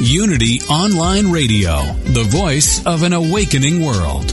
Unity Online Radio, the voice of an awakening world.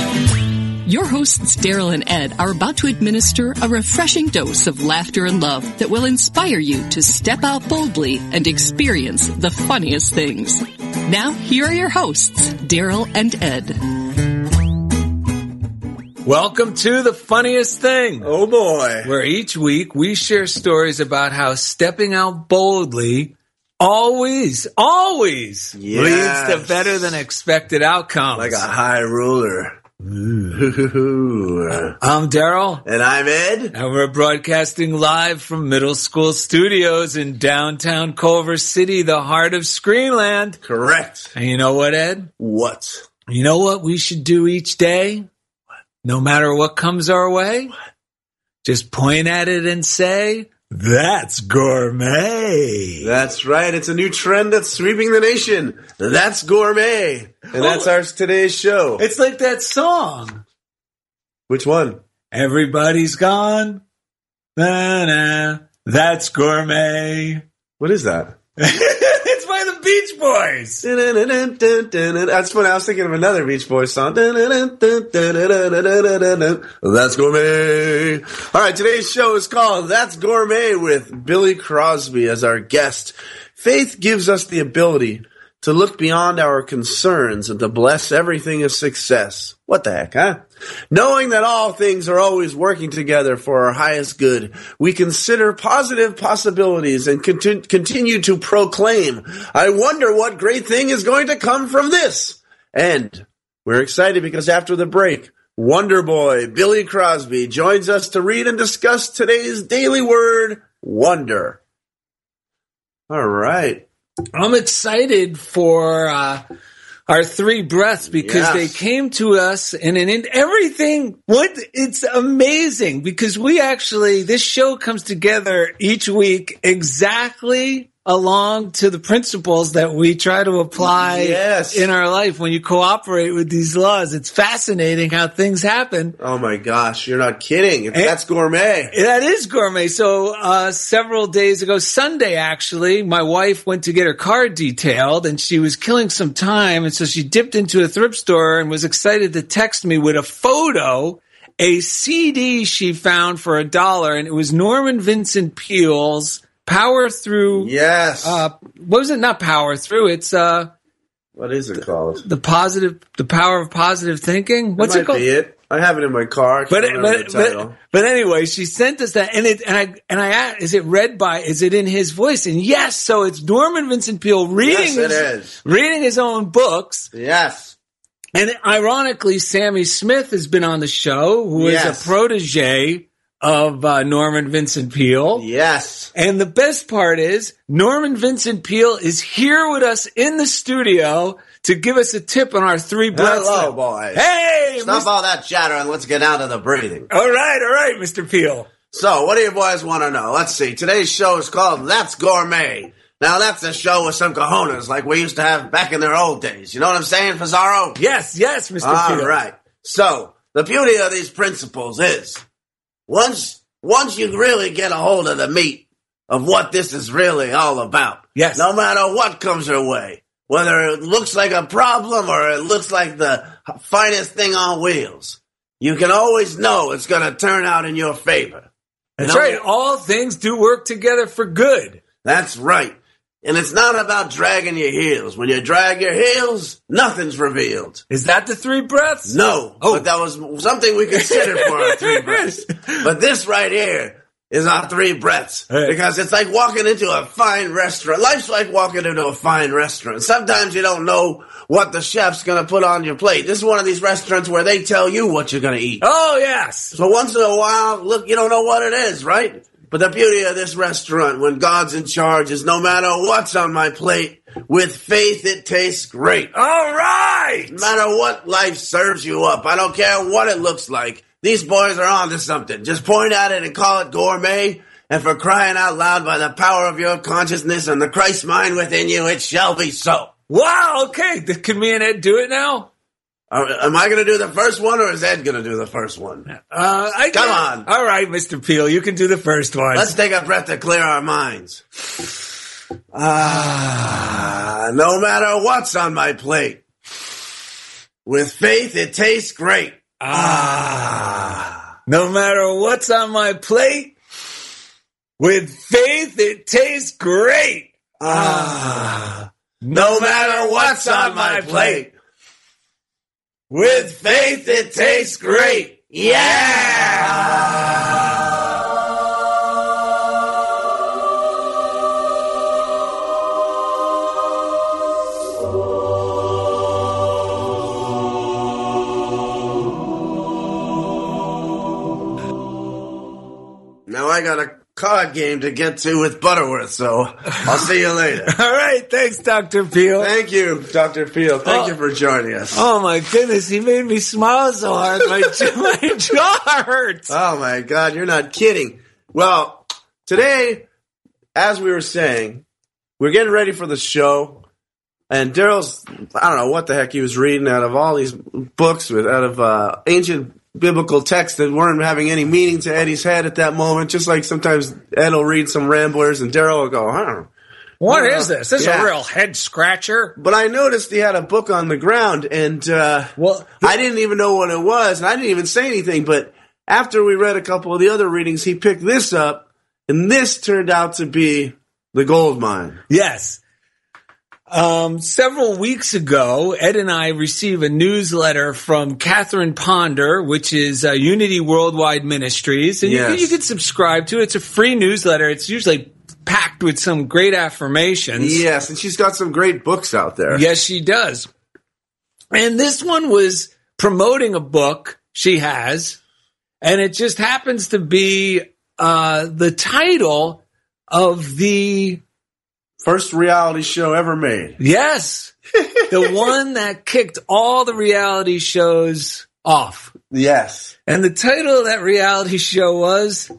Your hosts, Daryl and Ed, are about to administer a refreshing dose of laughter and love that will inspire you to step out boldly and experience the funniest things. Now, here are your hosts, Daryl and Ed. Welcome to the funniest thing. Oh boy. Where each week we share stories about how stepping out boldly always, always Yes. leads to better than expected outcomes. Like a high ruler. Ooh. I'm Daryl. and I'm Ed. And we're broadcasting live from middle school studios in downtown Culver City, the heart of Screenland. Correct. And you know what, Ed? What? You know what we should do each day? No matter what comes our way? What? Just point at it and say, that's gourmet. That's right. It's a new trend that's sweeping the nation. That's gourmet. And that's oh. our today's show. It's like that song. Which one? Everybody's gone. Na-na. That's gourmet. What is that? Beach Boys. That's funny. I was thinking of another Beach Boys song. That's gourmet. All right, today's show is called That's Gourmet with Billy Crosby as our guest. Faith gives us the ability to look beyond our concerns and to bless everything as success. What the heck, huh? Knowing that all things are always working together for our highest good, we consider positive possibilities and conti- continue to proclaim, I wonder what great thing is going to come from this. And we're excited because after the break, Wonder Boy Billy Crosby joins us to read and discuss today's daily word, wonder. All right. I'm excited for uh, our three breaths because Yes. they came to us and in, in everything. What it's amazing because we actually this show comes together each week exactly along to the principles that we try to apply Yes. in our life when you cooperate with these laws. It's fascinating how things happen. Oh my gosh, you're not kidding. Eh? That's gourmet. That is gourmet. So, uh, several days ago, Sunday actually, my wife went to get her car detailed and she was killing some time. And so she dipped into a thrift store and was excited to text me with a photo, a CD she found for a dollar. And it was Norman Vincent Peale's Power Through. Yes. Uh, what was it? Not Power Through. It's, uh, what is it called? the positive, the power of positive thinking. What's it called? be it. I have it in my car. But, but, but, but anyway, she sent us that and it, and I, and I asked, is it read by, is it in his voice? And yes, so it's Norman Vincent Peale reading Yes, it his, is. reading his own books. yes. And ironically, Sammy Smith has been on the show, who is Yes. a protege of uh, Norman Vincent Peale. Yes. And the best part is Norman Vincent Peale is here with us in the studio to give us a tip on our three breaths. Hello, boys. Hey, Stop Mr. all that chatter and let's get down to the breathing. all right, all right, Mr. Peale. So, what do you boys want to know? Let's see. Today's show is called That's Gourmet. Now, that's a show with some cojones like we used to have back in their old days. You know what I'm saying, Fazaro? Yes, yes, Mr. All right. So, the beauty of these principles is once once you really get a hold of the meat of what this is really all about. Yes. No matter what comes your way, whether it looks like a problem or it looks like the finest thing on wheels, you can always know it's going to turn out in your favor. You That's know? right. All things do work together for good. That's right. And it's not about dragging your heels. When you drag your heels, nothing's revealed. Is that the three breaths? No, Oh. but that was something we considered for our three breaths. But this right here is our three breaths Hey. because it's like walking into a fine restaurant. Life's like walking into a fine restaurant. Sometimes you don't know what the chef's going to put on your plate. This is one of these restaurants where they tell you what you're going to eat. Oh, yes. So once in a while, look, you don't know what it is, right? But the beauty of this restaurant, when God's in charge, is no matter what's on my plate, with faith it tastes great. All right. No matter what life serves you up, I don't care what it looks like. These boys are onto something. Just point at it and call it gourmet. And for crying out loud, by the power of your consciousness and the Christ mind within you, it shall be so. Wow. Okay. Can me and Ed do it now? Are- Am I going to do the first one, or is Ed going to do the first one? Uh, I Come on. All right, Mr. Peale. You can do the first one. Let's take a breath to clear our minds. Ah, no matter what's on my plate, with faith it tastes great. Ah. No matter what's on my plate, with faith, it tastes great. Ah, no matter what's on my plate, with faith it tastes great. Yeah! Now I got a card game to get to with Butterworth, so I'll see you later. All right. Thanks, Dr. Peale. Thank you, Dr. Field. Thank Oh. you for joining us. Oh my goodness, he made me smile so hard. My, my jaw hurts. Oh my God, you're not kidding. Well, today, as we were saying, we're getting ready for the show, and Daryl's, I don't know what the heck he was reading out of all these books with, out of uh, ancient biblical texts that weren't having any meaning to Eddie's head at that moment, just like sometimes Ed will read some ramblers and Daryl will go, I don't know. What is this? This is a real head scratcher. But I noticed he had a book on the ground, and uh, Well, I didn't even know what it was, and I didn't even say anything. But after we read a couple of the other readings, he picked this up, and this turned out to be the gold mine. Yes. Um, several weeks ago, Ed and I received a newsletter from Catherine Ponder, which is uh, Unity Worldwide Ministries, and you, can, you can subscribe to it. It's a free newsletter. It's usually packed with some great affirmations. Yes, and she's got some great books out there. Yes, she does. And this one was promoting a book she has, and it just happens to be uh, the title of the First reality show ever made. yes, the one that kicked all the reality shows off. Yes. And the title of that reality show was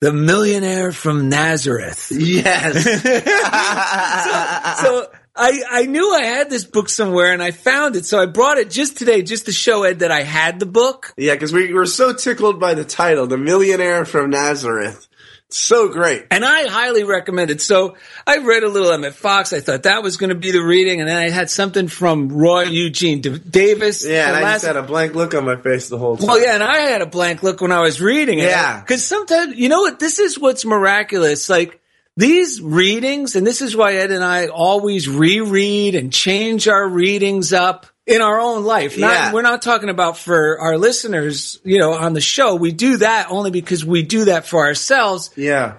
"The Millionaire from Nazareth." Yes. so I, I knew I had this book somewhere and I found it. So I brought it just today, just to show Ed that I had the book. yeah, because we were so tickled by the title, The Millionaire from Nazareth. So great. And I highly recommend it. So I read a little Emmett Fox. I thought that was going to be the reading. And then I had something from Roy Eugene Davis. Yeah, and I just had a blank look on my face the whole time. Well, yeah, and I had a blank look when I was reading it. Yeah. Because sometimes, you know what? This is what's miraculous. Like these readings, and this is why Ed and I always reread and change our readings up in our own life. Not, Yeah. We're not talking about for our listeners, you know, on the show. We do that only because we do that for ourselves Yeah.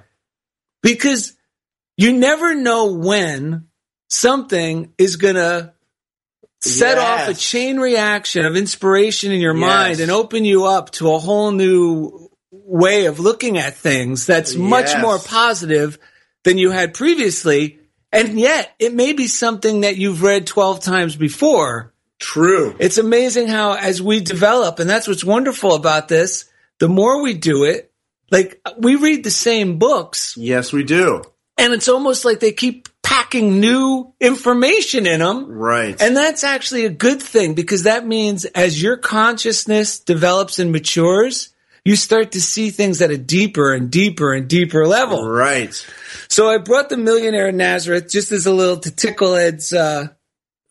because you never know when something is going to set off a chain reaction of inspiration in your Yes. mind and open you up to a whole new way of looking at things that's much Yes. more positive than you had previously. And yet, it may be something that you've read 12 times before. True. It's amazing how, as we develop, and that's what's wonderful about this, the more we do it, like we read the same books, Yes, we do. and it's almost like they keep packing new information in them. Right. And that's actually a good thing because that means as your consciousness develops and matures, you start to see things at a deeper and deeper and deeper level. right. So I brought the Millionaire of Nazareth just as a little to tickle Ed's uh,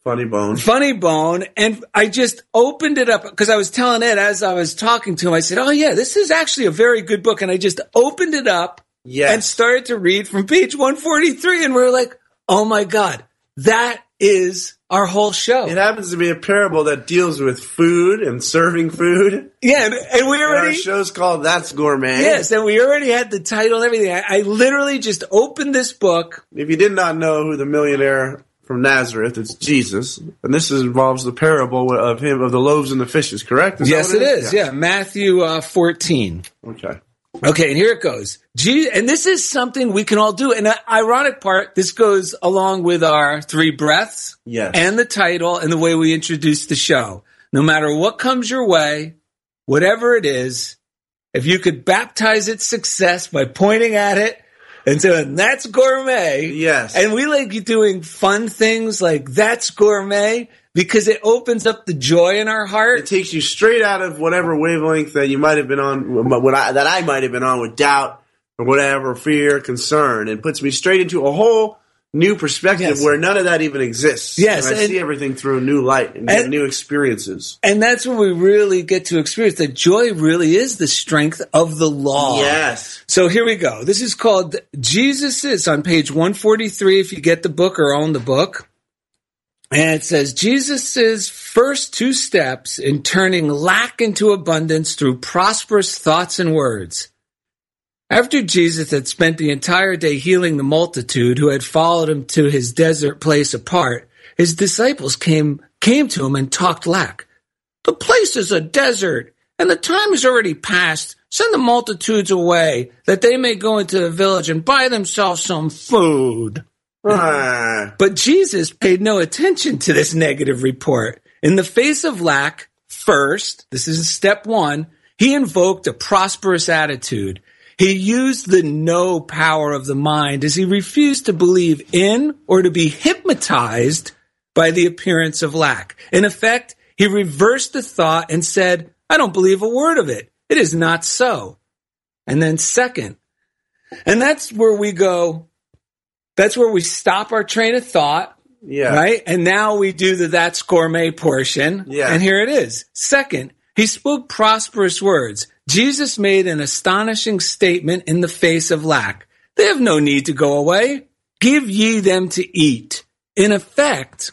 Funny bone. funny bone, and I just opened it up because I was telling Ed as I was talking to him. I said, "Oh yeah, this is actually a very good book," and I just opened it up Yes. and started to read from page one forty three, and we are like, "Oh my god, that is our whole show." It happens to be a parable that deals with food and serving food. yeah, and, and we And our show's called That's Gourmet. yes, and we already had the title and everything. I, I literally just opened this book. If you did not know who the millionaire from Nazareth, it's Jesus. And this is, involves the parable of him, of the loaves and the fishes, correct? Is yes, it is. Yeah, Matthew uh, fourteen. Okay. Okay, and here it goes. Gee, and this is something we can all do. And the ironic part, this goes along with our three breaths Yes. and the title and the way we introduce the show. No matter what comes your way, whatever it is, if you could baptize its success by pointing at it and saying, that's gourmet. Yes. And we like doing fun things like that's gourmet because it opens up the joy in our heart. it takes you straight out of whatever wavelength that you might have been on, what I, that I might have been on with doubt or whatever, fear, concern, and puts me straight into a whole new perspective Yes. where none of that even exists. Yes, And I and- see everything through a new light and, And- new experiences. And that's when we really get to experience that joy really is the strength of the law. Yes. So here we go. This is called Jesus is on page 143 if you get the book or own the book. And it says Jesus's first two steps in turning lack into abundance through prosperous thoughts and words. After Jesus had spent the entire day healing the multitude who had followed him to his desert place apart, his disciples came, came to him and talked lack. The place is a desert, and the time is already past. Send the multitudes away, that they may go into the village and buy themselves some food. Ah, But Jesus paid no attention to this negative report. In the face of lack, first, this is step one, he invoked a prosperous attitude. He used the no power of the mind as he refused to believe in or to be hypnotized by the appearance of lack. In effect, he reversed the thought and said, I don't believe a word of it. It is not so. And then second, and that's where we go, that's where we stop our train of thought, yeah. right? And now we do the that's gourmet portion. Yeah. And here it is. Second, he spoke prosperous words. Jesus made an astonishing statement in the face of lack. They have no need to go away. Give ye them to eat. In effect,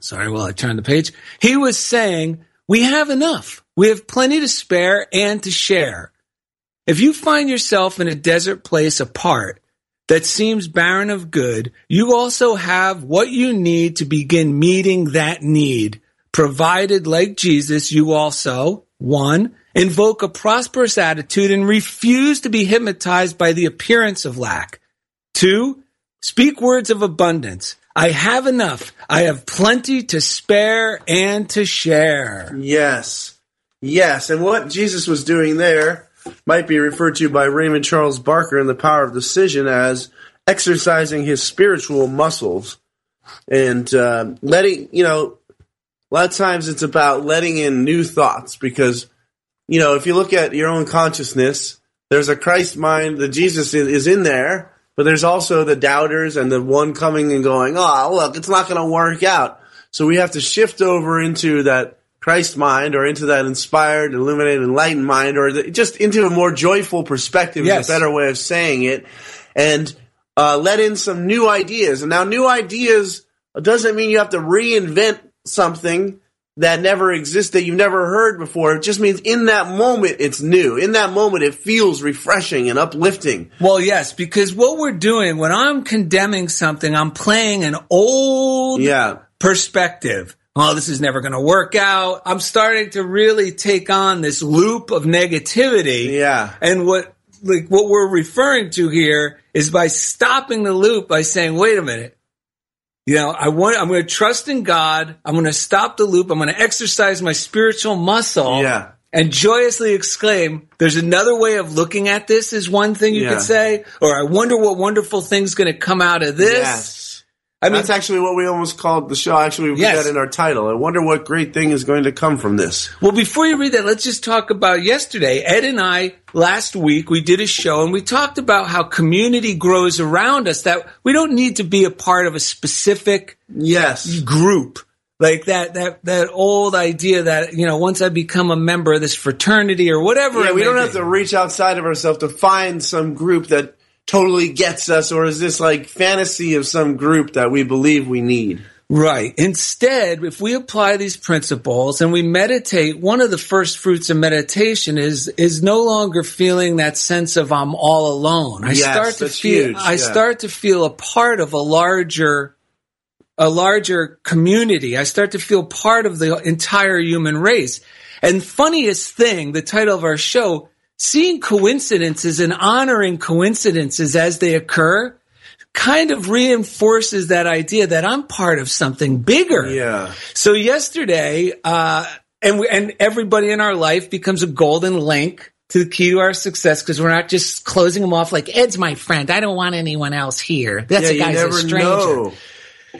sorry, while I turn the page, he was saying, we have enough. We have plenty to spare and to share. If you find yourself in a desert place apart that seems barren of good, you also have what you need to begin meeting that need, provided, like Jesus, you also, one, invoke a prosperous attitude and refuse to be hypnotized by the appearance of lack. Two, speak words of abundance. I have enough. I have plenty to spare and to share. Yes. Yes. And what Jesus was doing there might be referred to by Raymond Charles Barker in The Power of Decision as exercising his spiritual muscles and uh, letting, you know, a lot of times it's about letting in new thoughts because, you know, if you look at your own consciousness, there's a Christ mind, the Jesus is- in there, but there's also the doubters and the one coming and going, oh, look, it's not going to work out. So we have to shift over into that Christ mind or into that inspired, illuminated, enlightened mind or the, just into a more joyful perspective Yes. is a better way of saying it. And uh, let in some new ideas. And now new ideas doesn't mean you have to reinvent something that never existed, that you've never heard before. It just means in that moment it's new. In that moment it feels refreshing and uplifting. Well, yes, because what we're doing when I'm condemning something, I'm playing an old Yeah. perspective. Oh, this is never going to work out. I'm starting to really take on this loop of negativity. Yeah. And what like what we're referring to here is by stopping the loop by saying, wait a minute. You know, I want, I'm going to trust in God. I'm going to stop the loop. I'm going to exercise my spiritual muscle. Yeah. And joyously exclaim, there's another way of looking at this is one thing you Yeah. could say. Or I wonder what wonderful thing's going to come out of this. Yes. I mean, That's actually what we almost called the show. Actually, we put Yes. that in our title. I wonder what great thing is going to come from this. Well, before you read that, let's just talk about yesterday. Ed and I, last week, we did a show and we talked about how community grows around us, that we don't need to be a part of a specific Yes. group. Like that, that, that old idea that, you know, once I become a member of this fraternity or whatever. Yeah, we don't be. have to reach outside of ourselves to find some group that totally gets us, or is this like fantasy of some group that we believe we need? Right. Instead, if we apply these principles and we meditate, one of the first fruits of meditation is is no longer feeling that sense of I'm all alone. I Yes, start to feel huge, I yeah. start to feel a part of a larger a larger community. I start to feel part of the entire human race. And funniest thing, the title of our show, seeing coincidences and honoring coincidences as they occur kind of reinforces that idea that I'm part of something bigger. Yeah. So yesterday, uh, and we, and everybody in our life becomes a golden link to the key to our success because we're not just closing them off like Ed's my friend. I don't want anyone else here. That's yeah, a guy's you never a stranger. know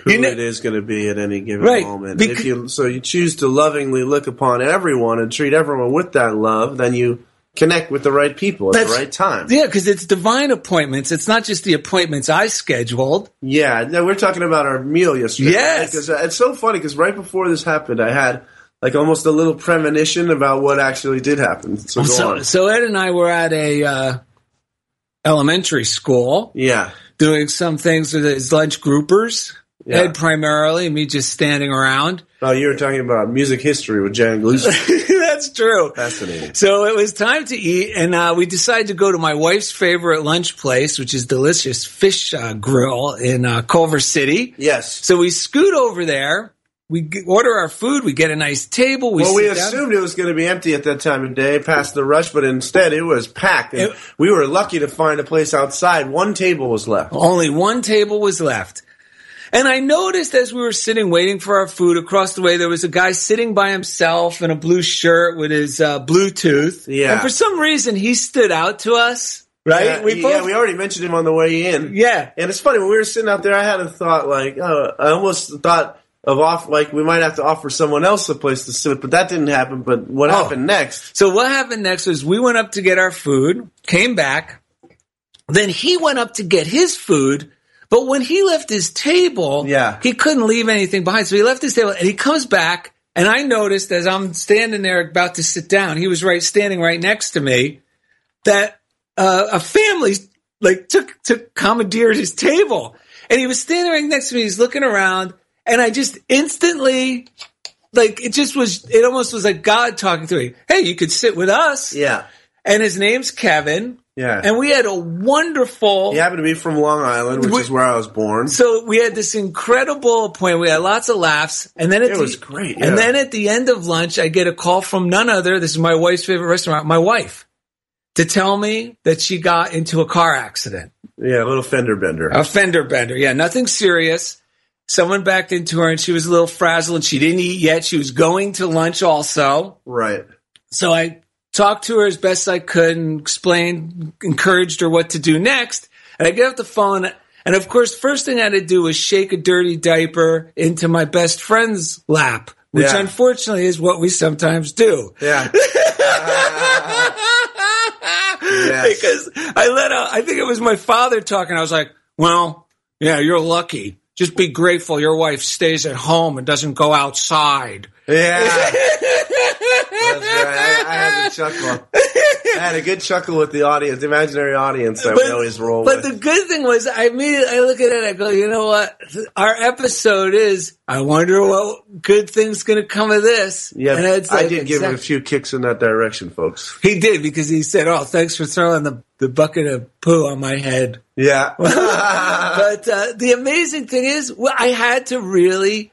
who You ne- it is going to be at any given Right, moment. becau- if you so you choose to lovingly look upon everyone and treat everyone with that love, then you connect with the right people at That's- the right time. Yeah, because it's divine appointments. It's not just the appointments I scheduled. Yeah, no, we're talking about our meal yesterday. Yes. because it's so funny because right before this happened, I had like almost a little premonition about what actually did happen. So go So, on. so Ed and I were at a uh, elementary school Yeah, doing some things with his lunch groupers. Yeah. Ed primarily, me just standing around. oh, you were talking about music history with Jan Gluski. That's true. Fascinating. So it was time to eat, and uh, we decided to go to my wife's favorite lunch place, which is Delicious Fish uh, Grill in uh, Culver City. Yes. So we scoot over there. We order our food. We get a nice table. We Well, we sit down. assumed it was going to be empty at that time of day, past the rush, but instead it was packed. And It- we were lucky to find a place outside. One table was left. Only one table was left. And I noticed as we were sitting waiting for our food across the way, there was a guy sitting by himself in a blue shirt with his uh, Bluetooth. Yeah. And for some reason, he stood out to us, right? Yeah, we, yeah, we already mentioned him on the way in. Yeah. And it's funny when we were sitting out there, I had a thought like, oh, I almost thought of off like we might have to offer someone else a place to sit, but that didn't happen. But what Oh. happened next? So what happened next was we went up to get our food, came back, then he went up to get his food. But when he left his table, Yeah. he couldn't leave anything behind. So he left his table and he comes back and I noticed as I'm standing there about to sit down, he was right standing right next to me, that uh, a family like took took commandeered his table. And he was standing right next to me, he's looking around, and I just instantly like it just was it almost was like God talking to me. Hey, you could sit with us. Yeah. And his name's Kevin. Yeah. And we had a wonderful He happened to be from Long Island, which We- is where I was born. so we had this incredible appointment. We had lots of laughs, and then It the, was great, yeah. And then at the end of lunch, I get a call from none other. This is my wife's favorite restaurant, my wife, to tell me that she got into a car accident, Yeah, a little fender bender. a fender bender. Yeah, nothing serious. Someone backed into her, and she was a little frazzled. And she didn't eat yet. She was going to lunch also. right. So I talked to her as best I could and explained, encouraged her what to do next. And I get off the phone. And of course, first thing I had to do was shake a dirty diaper into my best friend's lap, which Yeah. unfortunately is what we sometimes do. Yeah. Yes. Because I let out, I think it was my father talking. I was like, well, yeah, you're lucky. Just be grateful your wife stays at home and doesn't go outside. Yeah. Right. I, I had a chuckle. I had a good chuckle with the audience, the imaginary audience that we always roll but with. the good thing was, I immediately I look at it. I go, you know what? Our episode is. I wonder what good thing's going to come of this. yeah, it's I did give him a few kicks in that direction, folks. He did because he said, "Oh, thanks for throwing the the bucket of poo on my head." Yeah. but uh, the amazing thing is, well, I had to really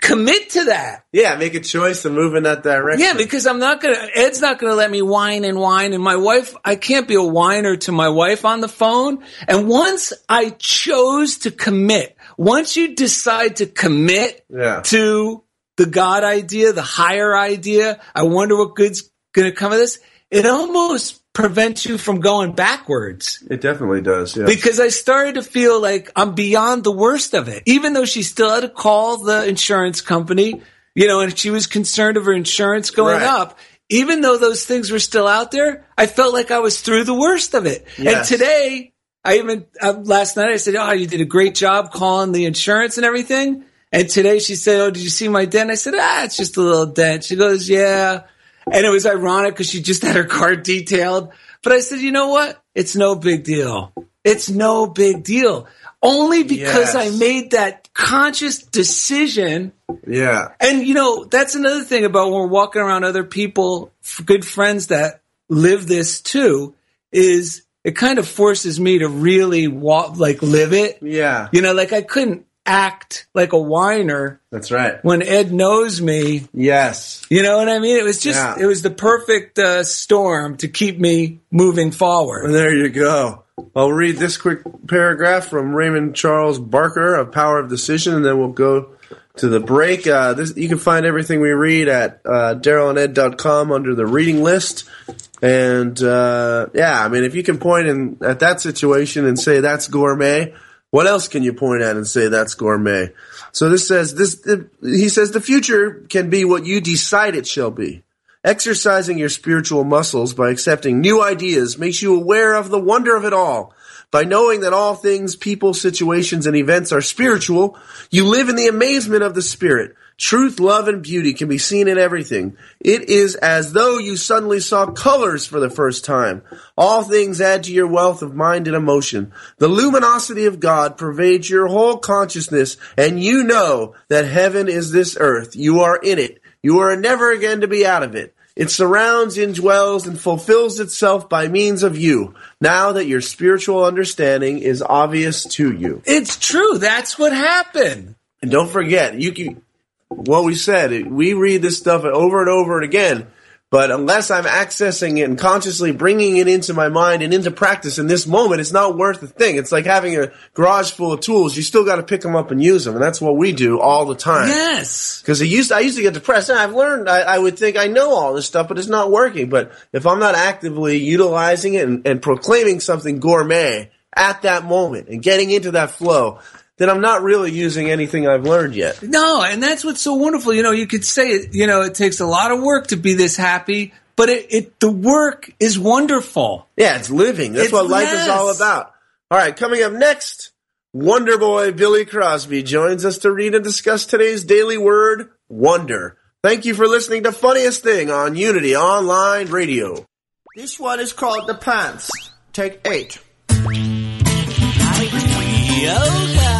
commit to that. Yeah, make a choice to move in that direction. Yeah, because I'm not gonna. Ed's not gonna let me whine and whine, and my wife. I can't be a whiner to my wife on the phone. And once I chose to commit, once you decide to commit Yeah. to the God idea, the higher idea, I wonder what good's gonna come of this. It almost prevents you from going backwards it definitely does. Yeah. because I started to feel like I'm beyond the worst of it. Even though she still had to call the insurance company, you know, and she was concerned of her insurance going Right. up. Even though those things were still out there, I felt like I was through the worst of it. And today, I even uh, last night I said, "Oh, you did a great job calling the insurance and everything." And today she said, "Oh, did you see my dent?" I said, "Ah, it's just a little dent." She goes, "Yeah." And it was ironic because she just had her car detailed. But I said, "You know what? It's no big deal. It's no big deal." Only because Yes. I made that conscious decision yeah. and you know, that's another thing about when we're walking around other people, good friends that live this too, is it kind of forces me to really walk, like live it. Yeah. You know, like I couldn't act like a whiner That's right. when Ed knows me. Yes. You know what I mean? It was just, Yeah. it was the perfect uh, storm to keep me moving forward. There you go. I'll read this quick paragraph from Raymond Charles Barker of Power of Decision, and then we'll go to the break. Uh, this, you can find everything we read at uh, darylanded.com under the reading list. And uh, yeah, I mean, if you can point in, at that situation and say that's gourmet, what else can you point at and say that's gourmet? So this says this. He says the future can be what you decide it shall be. Exercising your spiritual muscles by accepting new ideas makes you aware of the wonder of it all. By knowing that all things, people, situations, and events are spiritual, you live in the amazement of the Spirit. Truth, love, and beauty can be seen in everything. It is as though you suddenly saw colors for the first time. All things add to your wealth of mind and emotion. The luminosity of God pervades your whole consciousness, and you know that heaven is this earth. You are in it. You are never again to be out of it. It surrounds, indwells, and fulfills itself by means of you, now that your spiritual understanding is obvious to you. It's true. That's what happened. And don't forget, you can, what we said, we read this stuff over and over and again, but unless I'm accessing it and consciously bringing it into my mind and into practice in this moment, it's not worth the thing. It's like having a garage full of tools. You still got to pick them up and use them. And that's what we do all the time. Yes. Because I used, I used to get depressed. And I've learned, I, I would think I know all this stuff, but it's not working. But if I'm not actively utilizing it and, and proclaiming something gourmet at that moment and getting into that flow, then I'm not really using anything I've learned yet. No, and that's what's so wonderful. You know, you could say it, you know, it takes a lot of work to be this happy, but it, it the work is wonderful. Yeah, it's living. That's It's- what life is all about. All right, coming up next, Wonder Boy Billy Crosby joins us to read and discuss today's daily word, wonder. Thank you for listening to Funniest Thing on Unity Online Radio. This one is called the pants. Take eight. Unity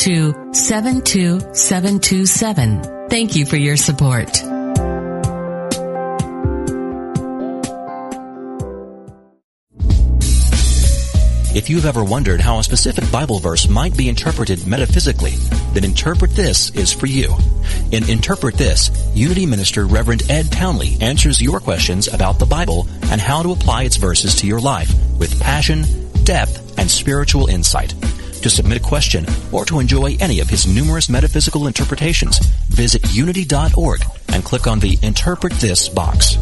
72727. Thank you for your support. If you've ever wondered how a specific Bible verse might be interpreted metaphysically, then Interpret This is for you. In Interpret This, Unity Minister Reverend Ed Townley answers your questions about the Bible and how to apply its verses to your life with passion, depth, and spiritual insight. To submit a question or to enjoy any of his numerous metaphysical interpretations, visit unity.org and click on the Interpret This box.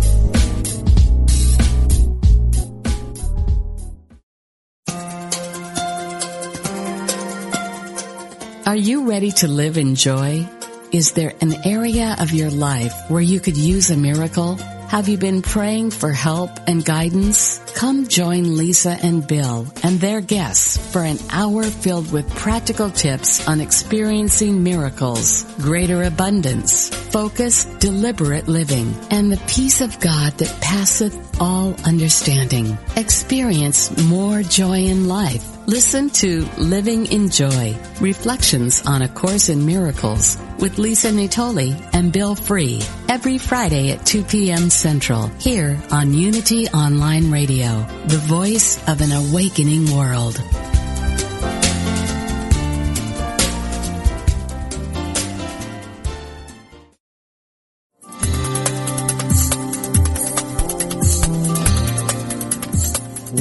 Are you ready to live in joy? Is there an area of your life where you could use a miracle? Have you been praying for help and guidance? Come join Lisa and Bill and their guests for an hour filled with practical tips on experiencing miracles, greater abundance, focus, deliberate living, and the peace of God that passeth all understanding. Experience more joy in life. Listen to Living in Joy, Reflections on A Course in Miracles with Lisa Natoli and Bill Free every Friday at 2 p.m. Central here on Unity Online Radio, the voice of an awakening world.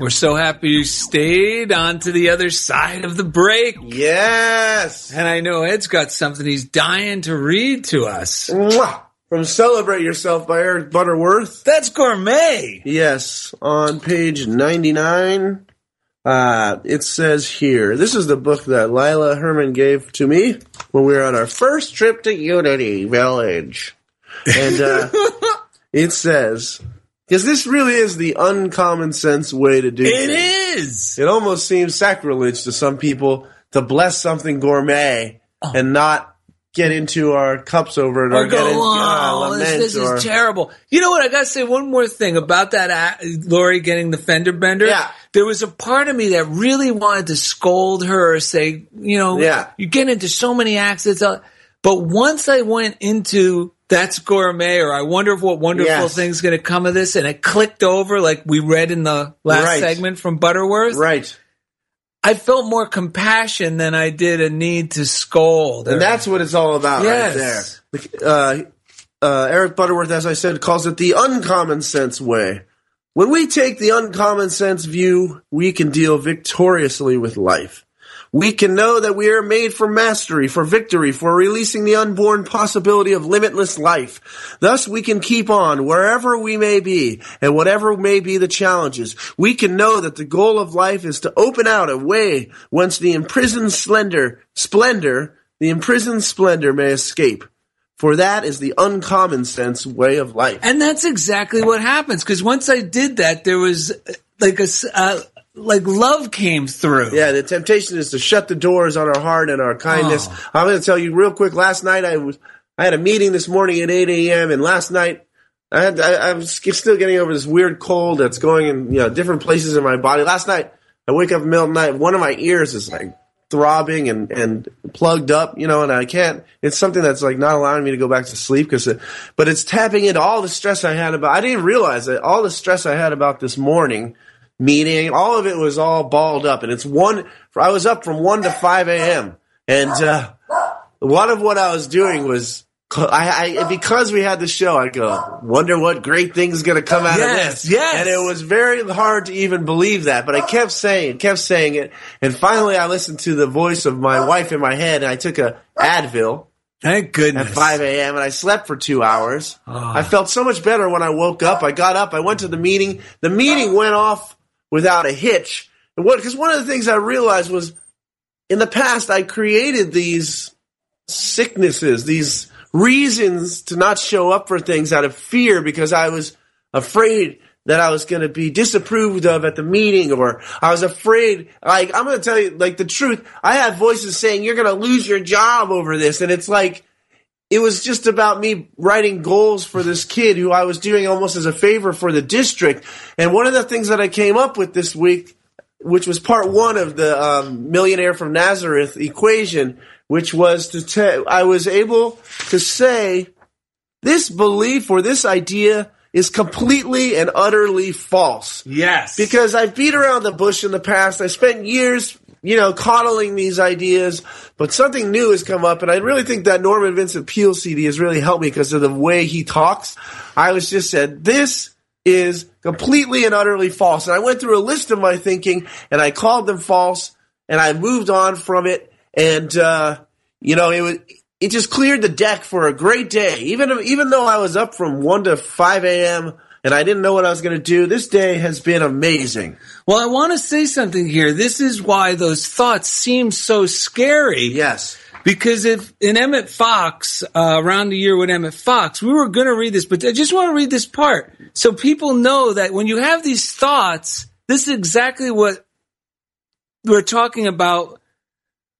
We're so happy you stayed on to the other side of the break. Yes. And I know Ed's got something he's dying to read to us. Mwah! From Celebrate Yourself by Eric Butterworth. That's gourmet. Yes, on page 99, uh, it says here, this is the book that Lila Herman gave to me when we were on our first trip to Unity Village. And, uh, it says, because this really is the uncommon sense way to do It It is. It almost seems sacrilege to some people to bless something gourmet and not get into our cups over it or, or get go, in, uh, oh, lament this, this or, is terrible. You know what? I got to say one more thing about that, uh, Lori getting the fender bender. Yeah. There was a part of me that really wanted to scold her or say, you know, Yeah. you get into so many accidents. But once I went into that's gourmet or I wonder if what wonderful Yes. thing's going to come of this and it clicked over like we read in the last Right. segment from Butterworth. right. I felt more compassion than I did a need to scold. And or- that's what it's all about Yes. right there. Uh, uh, Eric Butterworth, as I said, calls it the uncommon sense way. When we take the uncommon sense view, we can deal victoriously with life. We can know that we are made for mastery, for victory, for releasing the unborn possibility of limitless life. Thus we can keep on wherever we may be and whatever may be the challenges. We can know that the goal of life is to open out a way whence the imprisoned slender, splendor, the imprisoned splendor may escape. For that is the uncommon sense way of life. And that's exactly what happens. Because once I did that, there was like a, uh, like love came through. Yeah, the temptation is to shut the doors on our heart and our kindness. Oh. I'm going to tell you real quick. Last night I was, I had a meeting this morning at 8 a.m. and last night I had, I, I'm still getting over this weird cold that's going in, you know, different places in my body. Last night I wake up in the middle of the night, one of my ears is like throbbing and, and plugged up, you know, and I can't, it's something that's like not allowing me to go back to sleep because, it, but it's tapping into all the stress I had about, I didn't realize that all the stress I had about this morning meeting, all of it was all balled up and it's one, I was up from 1 to 5 a.m. and, uh, one of what I was doing was, I, I because we had the show, I go, wonder what great thing's gonna come out Yes, of this. yes. And it was very hard to even believe that, but I kept saying, kept saying it, and finally I listened to the voice of my wife in my head, and I took a Advil Thank goodness. at 5 a.m. and I slept for two hours. Ah. I felt so much better when I woke up. I got up, I went to the meeting. The meeting went off without a hitch. And what, cause one of the things I realized was in the past I created these sicknesses, these reasons to not show up for things out of fear because I was afraid that I was going to be disapproved of at the meeting or I was afraid, like, I'm going to tell you, like, the truth. I had voices saying, you're going to lose your job over this. And it's like, it was just about me writing goals for this kid who I was doing almost as a favor for the district. And one of the things that I came up with this week, which was part one of the um, millionaire from Nazareth equation, which was to te- I was able to say this belief or this idea is completely and utterly false. Yes. Because I've beat around the bush in the past. I spent years, you know, coddling these ideas, but something new has come up, and I really think that Norman Vincent Peale CD has really helped me because of the way he talks. I was just said, this is completely and utterly false. And I went through a list of my thinking, and I called them false, and I moved on from it, and, uh, you know, it was, it just cleared the deck for a great day. Even even though I was up from one to five a.m. and I didn't know what I was going to do, this day has been amazing. well, I want to say something here. This is why those thoughts seem so scary. Yes, Because if in Emmett Fox, uh, around the year with Emmett Fox, we were going to read this, but I just want to read this part so people know that when you have these thoughts, this is exactly what we're talking about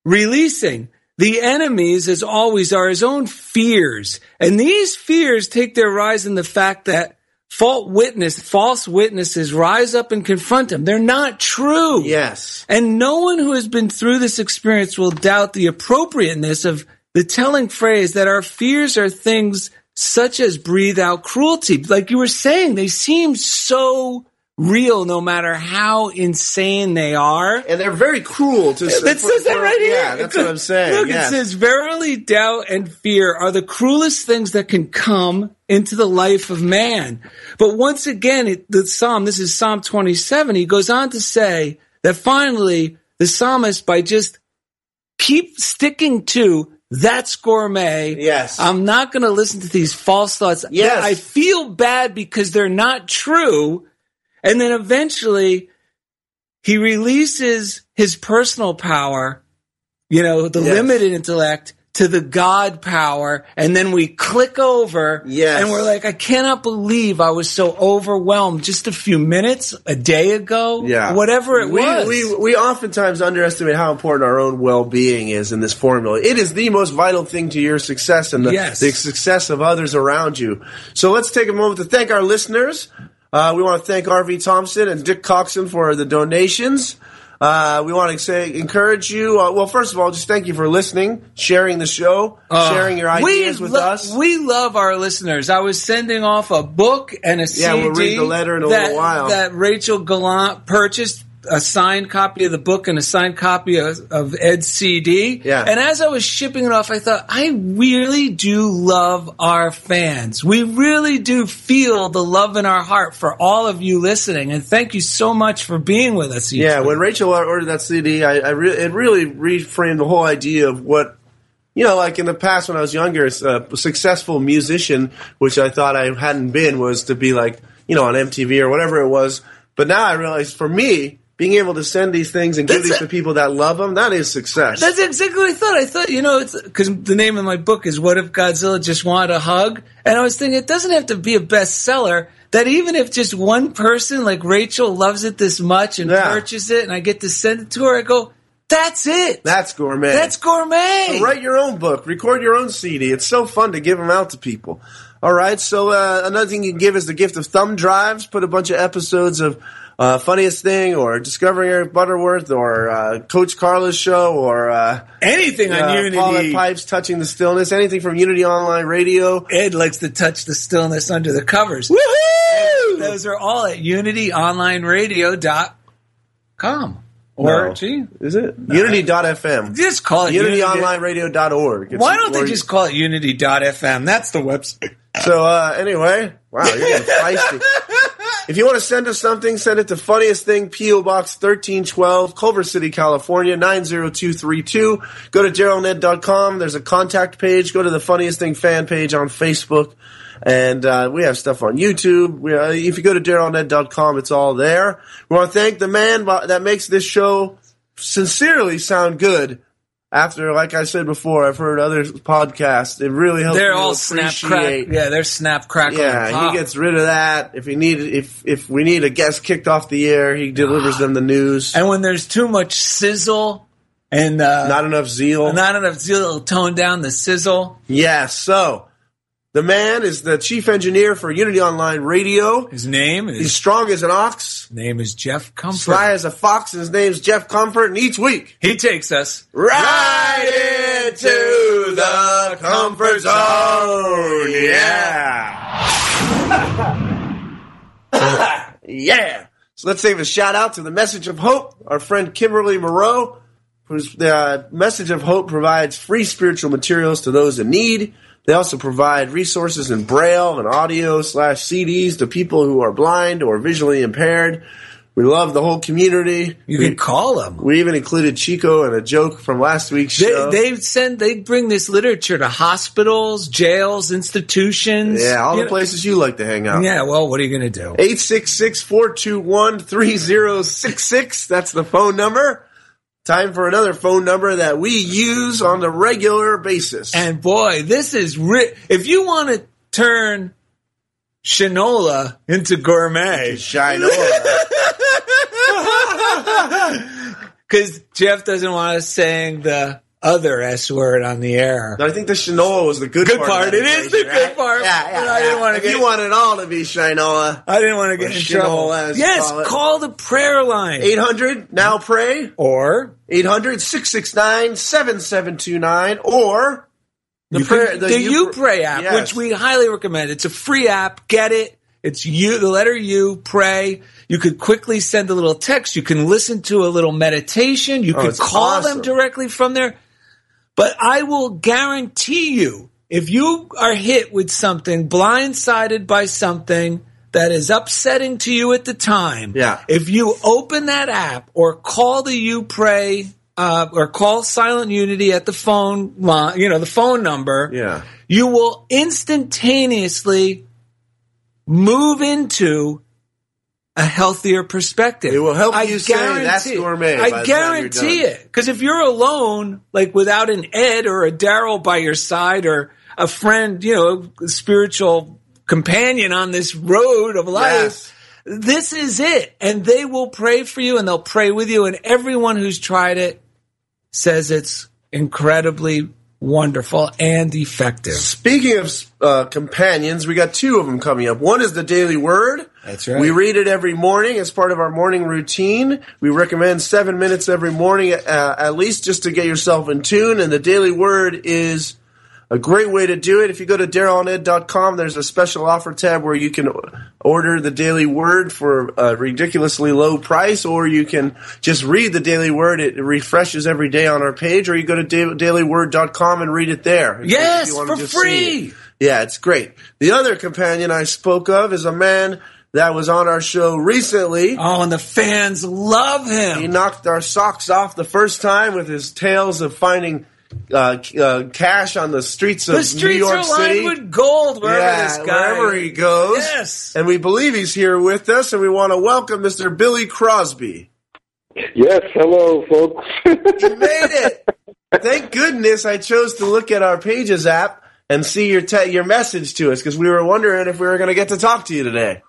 releasing. The enemies, as always, are his own fears. And these fears take their rise in the fact that false witness, false witnesses rise up and confront him. They're not true. yes, And no one who has been through this experience will doubt the appropriateness of the telling phrase that our fears are things such as breathe out cruelty. Like you were saying, they seem so real no matter how insane they are. and they're very cruel to. That for- says that for- right here. Yeah, that's what I'm saying. Look, yes. it says, verily doubt and fear are the cruelest things that can come into the life of man. But once again, it, the Psalm, this is Psalm 27, he goes on to say that finally the psalmist, by just keep sticking to that's gourmet. Yes. I'm not going to listen to these false thoughts. Yes. I feel bad because they're not true. And then eventually he releases his personal power, you know, the Yes. limited intellect to the God power, and then we click over. Yes. And we're like, I cannot believe I was so overwhelmed just a few minutes, a day ago. Yeah. Whatever it we, was. We, we oftentimes underestimate how important our own well being is in this formula. It is the most vital thing to your success and the, Yes. the success of others around you. So let's take a moment to thank our listeners. Uh, we want to thank RV Thompson and Dick Coxon for the donations. Uh, we want to say, encourage you. Uh, well, first of all, just thank you for listening, sharing the show, sharing your ideas with lo- us. We love our listeners. I was sending off a book and a Yeah, we'll CD read the letter in a that, little while. that Rachel Gallant purchased. A signed copy of the book and a signed copy of, of Ed's CD. Yeah. And as I was shipping it off, I thought, I really do love our fans. We really do feel the love in our heart for all of you listening. And thank you so much for being with us. Yeah, week. when Rachel ordered that CD, I, I re- it really reframed the whole idea of what you know, like in the past when I was younger, a successful musician, which I thought I hadn't been, was to be like you know on MTV or whatever it was. But now I realize, for me, being able to send these things and give That's these a- to people that love them, that is success. That's exactly what I thought. I thought, you know, because the name of my book is "What If Godzilla Just Wanted a Hug," and I was thinking it doesn't have to be a bestseller. That even if just one person like Rachel loves it this much and Yeah. purchases it, and I get to send it to her, I go, "That's it. That's gourmet. That's gourmet." So write your own book, record your own CD. It's so fun to give them out to people. All right. So uh, another thing you can give is the gift of thumb drives. Put a bunch of episodes of uh, funniest thing, or discovering Eric Butterworth, or uh, Coach Carla's show, or uh, Anything on uh, Unity. Paulette Pipes touching the stillness. Anything from Unity Online Radio. Ed likes to touch the stillness under the covers. Woohoo! Those are all at unityonlineradio.com. Or, No. gee, Is it Unity.fm? just call it Unity. UnityOnlineRadio.org. It's- Why don't they just call it Unity.fm? That's the website. So uh, anyway, wow, you're getting feisty. If you want to send us something, send it to Funniest Thing, P.O. Box 1312, Culver City, California, 90232. Go to darylned.com. There's a contact page. Go to the Funniest Thing fan page on Facebook. And uh, we have stuff on YouTube. We, uh, if you go to darylned.com, it's all there. We want to thank the man that makes this show sincerely sound good. After, like I said before, I've heard other podcasts. It really helps. They're all snap crack. Yeah, they're snap crackle. and yeah, he gets rid of that. If he need if if we need a guest kicked off the air, he delivers them the news. And when there's too much sizzle and uh, Not enough zeal. not enough zeal, it'll tone down the sizzle. yeah, so the man is the chief engineer for Unity Online Radio. His name is He's strong as an ox, name is Jeff Comfort. sly as a fox. and His name's Jeff Comfort, and each week He takes us. right into the comfort zone. Yeah. yeah. So let's give a shout out to the Message of Hope, our friend Kimberly Moreau, whose the uh, Message of Hope provides free spiritual materials to those in need. They also provide resources in braille and audio slash CDs to people who are blind or visually impaired. We love the whole community. You we, can call them. we even included Chico and a joke from last week's They, show. they send. They bring this literature to hospitals, jails, institutions. yeah, all the know- places you like to hang out. Yeah. Well, what are you going to do? 866-421-3066. That's the phone number. Time for another phone number that we use on a regular basis. And boy, this is ri- if you want to turn Shinola into gourmet, Shinola. because Jeff doesn't want us saying the other S word on the air. I think the Shinola was the good, Good part. part. It is the equation, good right? part. Yeah, yeah, But I didn't wanna get- you want it all to be Shinola. I didn't want to get Or in Shinola, trouble. as Yes, call call the prayer line 800 now pray. or 800-669-7729 or the you prayer can- the, you Pr- pray app, Yes. which we highly recommend. It's a free app. Get it. It's you, the letter U, pray. You could quickly send a little text. You can listen to a little meditation. You Oh, could call awesome. them directly from there. But I will guarantee you, if you are hit with something, blindsided by something that is upsetting to you at the time, Yeah. if you open that app or call the You Pray uh, or call Silent Unity at the phone, you know, the phone number, Yeah. you will instantaneously move into a healthier perspective. It will help I you say that's gourmet I guarantee it. Because if you're alone, like without an Ed or a Daryl by your side or a friend, you know, a spiritual companion on this road of life, Yes. this is it. And they will pray for you and they'll pray with you. And everyone who's tried it says it's incredibly wonderful and effective. Speaking of uh, companions, we got two of them coming up. One is the Daily Word. That's right. We read it every morning as part of our morning routine. We recommend seven minutes every morning, uh, at least, just to get yourself in tune. And the Daily Word is a great way to do it. If you go to DarylandEd.com, there's a special offer tab where you can order the Daily Word for a ridiculously low price, or you can just read the Daily Word. It refreshes every day on our page, or you go to da- DailyWord.com and read it there. Yes, for free. it. Yeah, it's great. The other companion I spoke of is a man that was on our show recently. Oh, and the fans love him. He knocked our socks off the first time with his tales of finding uh, uh, cash on the streets of The streets New York are lined City. with gold wherever yeah, this guy wherever he goes. Yes. And we believe he's here with us, and we want to welcome Mr. Billy Crosby. Yes, hello, folks. You made it. Thank goodness I chose to look at our Pages app and see your te- your message to us because we were wondering if we were going to get to talk to you today.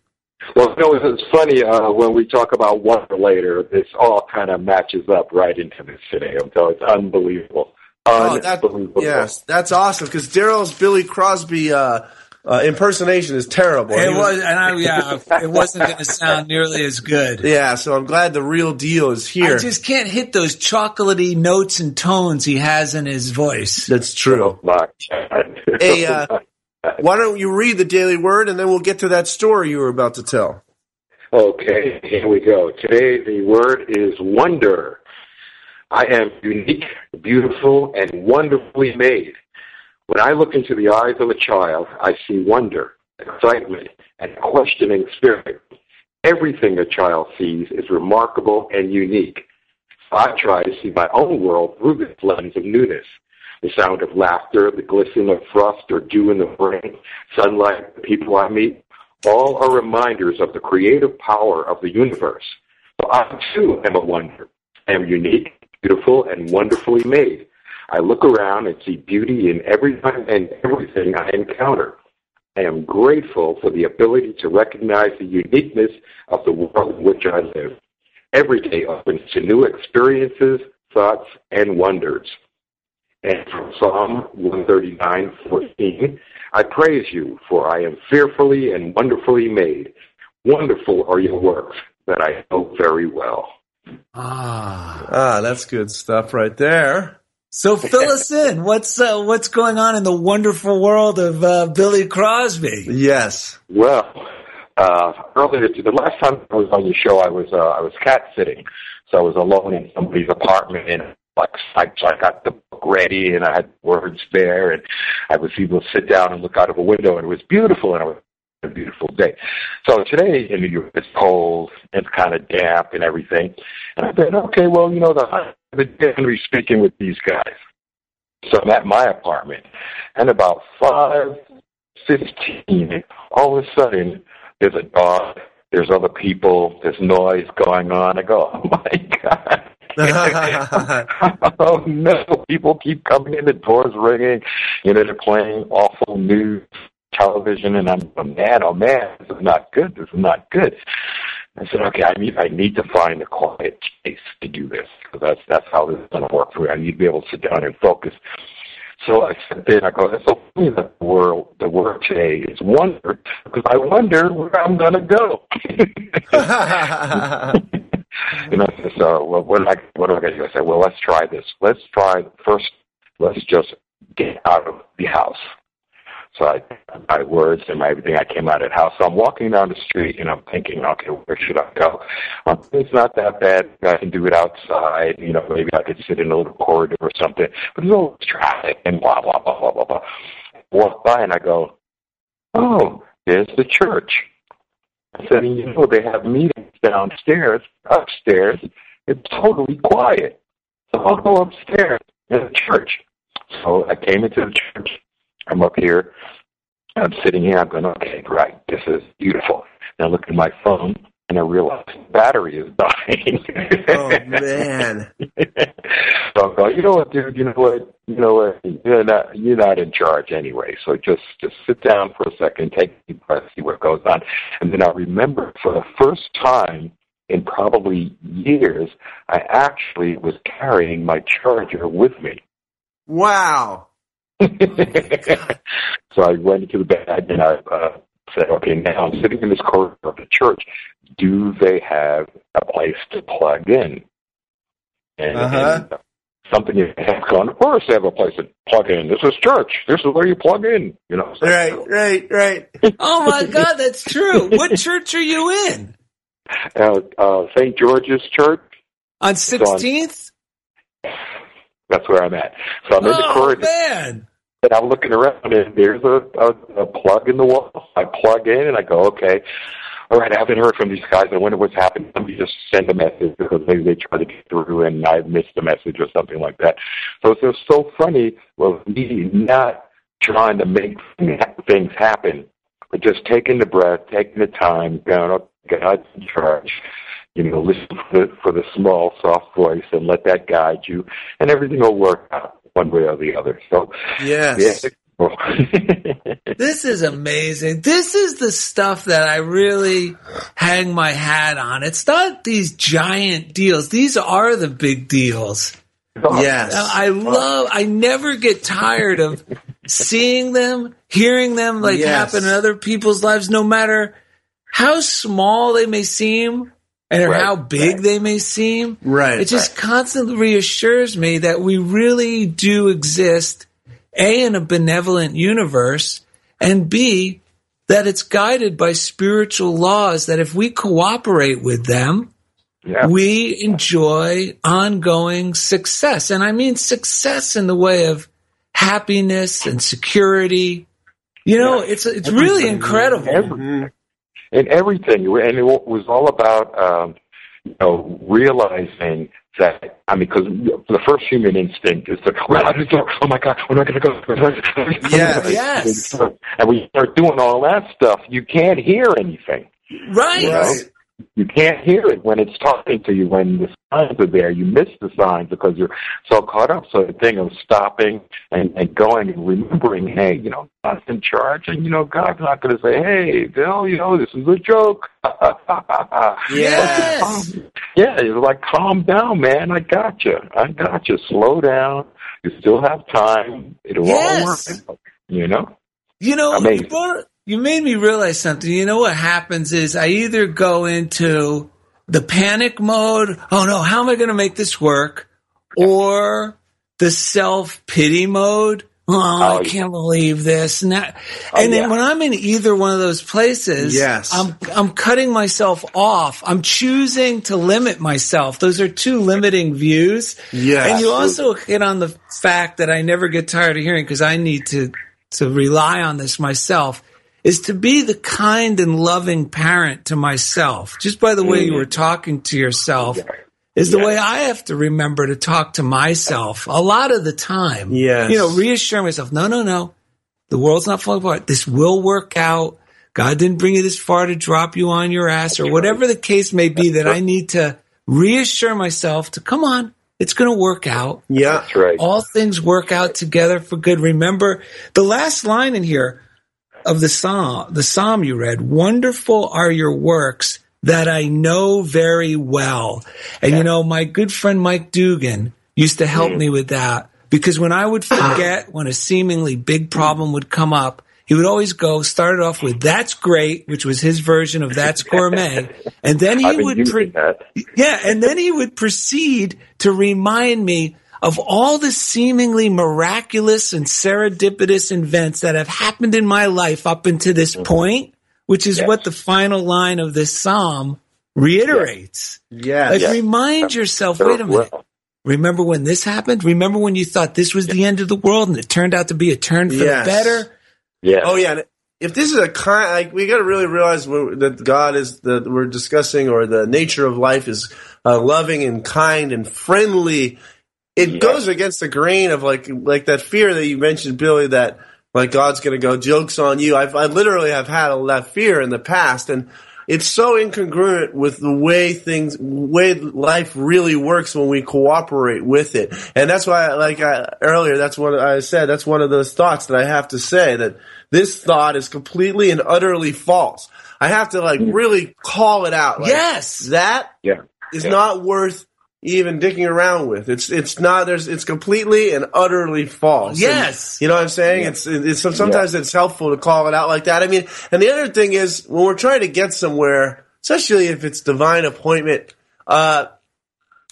Well, you know, it's funny uh, when we talk about wonder later. This all kind of matches up right into this today. I'm telling you, it's unbelievable. Oh, that, yes, that's awesome because Daryl's Billy Crosby uh, uh, impersonation is terrible. He It was, and I, yeah, it wasn't going to sound nearly as good. yeah, so I'm glad the real deal is here. I just can't hit those chocolatey notes and tones he has in his voice. That's true. My God. Hey, uh, Uh, why don't you read the Daily Word and then we'll get to that story you were about to tell. Okay, here we go. Today the word is wonder. I am unique, beautiful, and wonderfully made. When I look into the eyes of a child, I see wonder, excitement, and questioning spirit. Everything a child sees is remarkable and unique. I try to see my own world through this lens of newness. The sound of laughter, the glisten of frost or dew in the rain, sunlight, the people I meet, all are reminders of the creative power of the universe. So I too am a wonder. I am unique, beautiful, and wonderfully made. I look around and see beauty in everyone and everything I encounter. I am grateful for the ability to recognize the uniqueness of the world in which I live. Every day opens to new experiences, thoughts, and wonders. And from Psalm 139:14, I praise you, for I am fearfully and wonderfully made. Wonderful are your works that I know very well. Ah. Ah, that's good stuff right there. So fill us in. What's uh, what's going on in the wonderful world of uh, Billy Crosby? Yes. Well, uh, earlier the last time I was on your show, I was uh, I was cat sitting, so I was alone in somebody's apartment, and I, so I got the book ready, and I had words there, and I was able to sit down and look out of a window, and it was beautiful, and it was a beautiful day. So today in New York, it's cold, and it's kind of damp and everything, and I said, okay, well, you know, the the Henry speaking with these guys. So I'm at my apartment, and about five fifteen, all of a sudden there's a dog, there's other people, there's noise going on. I go, oh my god. oh no! People keep coming in, the doors ringing. You know, they're playing awful news television, and I'm, oh, man, oh man, this is not good. This is not good. I said, okay, I need, I need to find a quiet space to do this because that's that's how this is going to work for me. I need to be able to sit down and focus. So I sit there and I go, it's so funny that the word, the word today is wonder because I wonder where I'm going to go. you know, so well, what, I, what am I going to do? I said, well, let's try this. Let's try first. Let's just get out of the house. So I, my words and my everything, I came out of the house. So I'm walking down the street and I'm thinking, okay, where should I go? Um, it's not that bad. I can do it outside. You know, maybe I could sit in a little corridor or something. But there's always traffic and blah, blah, blah, blah, blah, blah. Walk by and I go, oh, there's the church. I said, you know, they have meetings downstairs. Upstairs, it's totally quiet. So I'll go upstairs in the church. So I came into the church. I'm up here. I'm sitting here. I'm going, okay, right. This is beautiful. And I look at my phone, and I realized the battery is dying. oh man! so I go, you know what, dude? You know what? You know what? You're not you're not in charge anyway. So just just sit down for a second, take a deep breath, see what goes on, and then I remember for the first time in probably years, I actually was carrying my charger with me. Wow. so I went into the bed and I uh, said, okay, now I'm sitting in this corner of the church. Do they have a place to plug in? And, Uh-huh. and something you have gone, of course they have a place to plug in. This is church. This is where you plug in. You know. So, Right, right, right. Oh my God, that's true. What church are you in? Uh, uh, St. George's Church. On 16th? That's where I'm at. So I'm in the Oh, corridor. man. And I'm looking around, and there's a, a, a plug in the wall. I plug in, and I go, okay, all right, I haven't heard from these guys. I wonder what's happened. Me just send a message because maybe they try to get through, and I missed a message or something like that. So it's just so funny with me not trying to make things happen, but just taking the breath, taking the time, going, oh, God's in charge. You know, listen for the, for the small, soft voice and let that guide you, and everything will work out one way or the other. So, Yes. yeah. This is amazing. This is the stuff that I really hang my hat on. It's not these giant deals. These are the big deals. Yes. I love, I never get tired of seeing them, hearing them like Yes. happen in other people's lives, no matter how small they may seem and Right, how big they may seem. Right. It just constantly reassures me that we really do exist, A, in a benevolent universe, and B, that it's guided by spiritual laws that if we cooperate with them, Yeah. we enjoy ongoing success. And I mean success in the way of happiness and security. You know, it's it's really incredible. Everything. And everything. And it was all about, um, you know, realizing that, I mean, because the first human instinct is to run out the door. Oh my God, we're not going to go. Yes. Yes. And when you start doing all that stuff, you can't hear anything. Right. You know? You can't hear it when it's talking to you. When the signs are there, you miss the signs because you're so caught up. So the thing of stopping and, and going and remembering, hey, you know, God's in charge, and you know, God's not going to say, hey, Bill, you know, this is a joke. Yes. Yeah, it's like, calm down, man. I got you. I got you. Slow down. You still have time. It'll all work. Out, You know. You know, you, Amazing. brought, you made me realize something. You know what happens is I either go into the panic mode, oh no, how am I going to make this work? Or the self pity mode. Oh, Oh, I can't believe this. And, that, Oh, and then yeah. when I'm in either one of those places, Yes. I'm, I'm cutting myself off. I'm choosing to limit myself. Those are two limiting views. Yes. And you also hit on the fact that I never get tired of hearing because I need to to rely on this myself is to be the kind and loving parent to myself. Just by the way you were mm-hmm. talking to yourself is the way I have to remember to talk to myself a lot of the time. Yes. You know, reassure myself, no, no, no. The world's not falling apart. This will work out. God didn't bring you this far to drop you on your ass or whatever the case may be that I need to reassure myself to come on. It's going to work out. Yeah. That's right. All things work out together for good. Remember the last line in here of the psalm, the psalm you read, wonderful are your works that I know very well. And you know, my good friend Mike Dugan used to help me with that because when I would forget when a seemingly big problem would come up, he would always go start it off with "That's great," which was his version of "That's gourmet," and then he would pre- that. yeah, and then he would proceed to remind me of all the seemingly miraculous and serendipitous events that have happened in my life up until this point, which is Yes. what the final line of this psalm reiterates. Yes. Like Yes. remind yourself, Very wait a minute. well. Remember when this happened? Remember when you thought this was the end of the world and it turned out to be a turn for Yes. the better? Yeah. Oh yeah. If this is a kind, like we got to really realize that God is that we're discussing, or the nature of life is uh, loving and kind and friendly. It Yeah. goes against the grain of like like that fear that you mentioned, Billy. That like God's going to go jokes on you. I've I literally have had a, that fear in the past, and it's so incongruent with the way things, way life really works when we cooperate with it. And that's why, like I, earlier, that's what I said. That's one of those thoughts that I have to say that this thought is completely and utterly false. I have to like hmm. really call it out. Like, Yes. that Yeah. is Yeah. not worth even dicking around with. It's it's not there's it's completely and utterly false. And, Yes. you know what I'm saying? It's it's sometimes it's helpful to call it out like that. I mean, and the other thing is when we're trying to get somewhere, especially if it's divine appointment, uh well,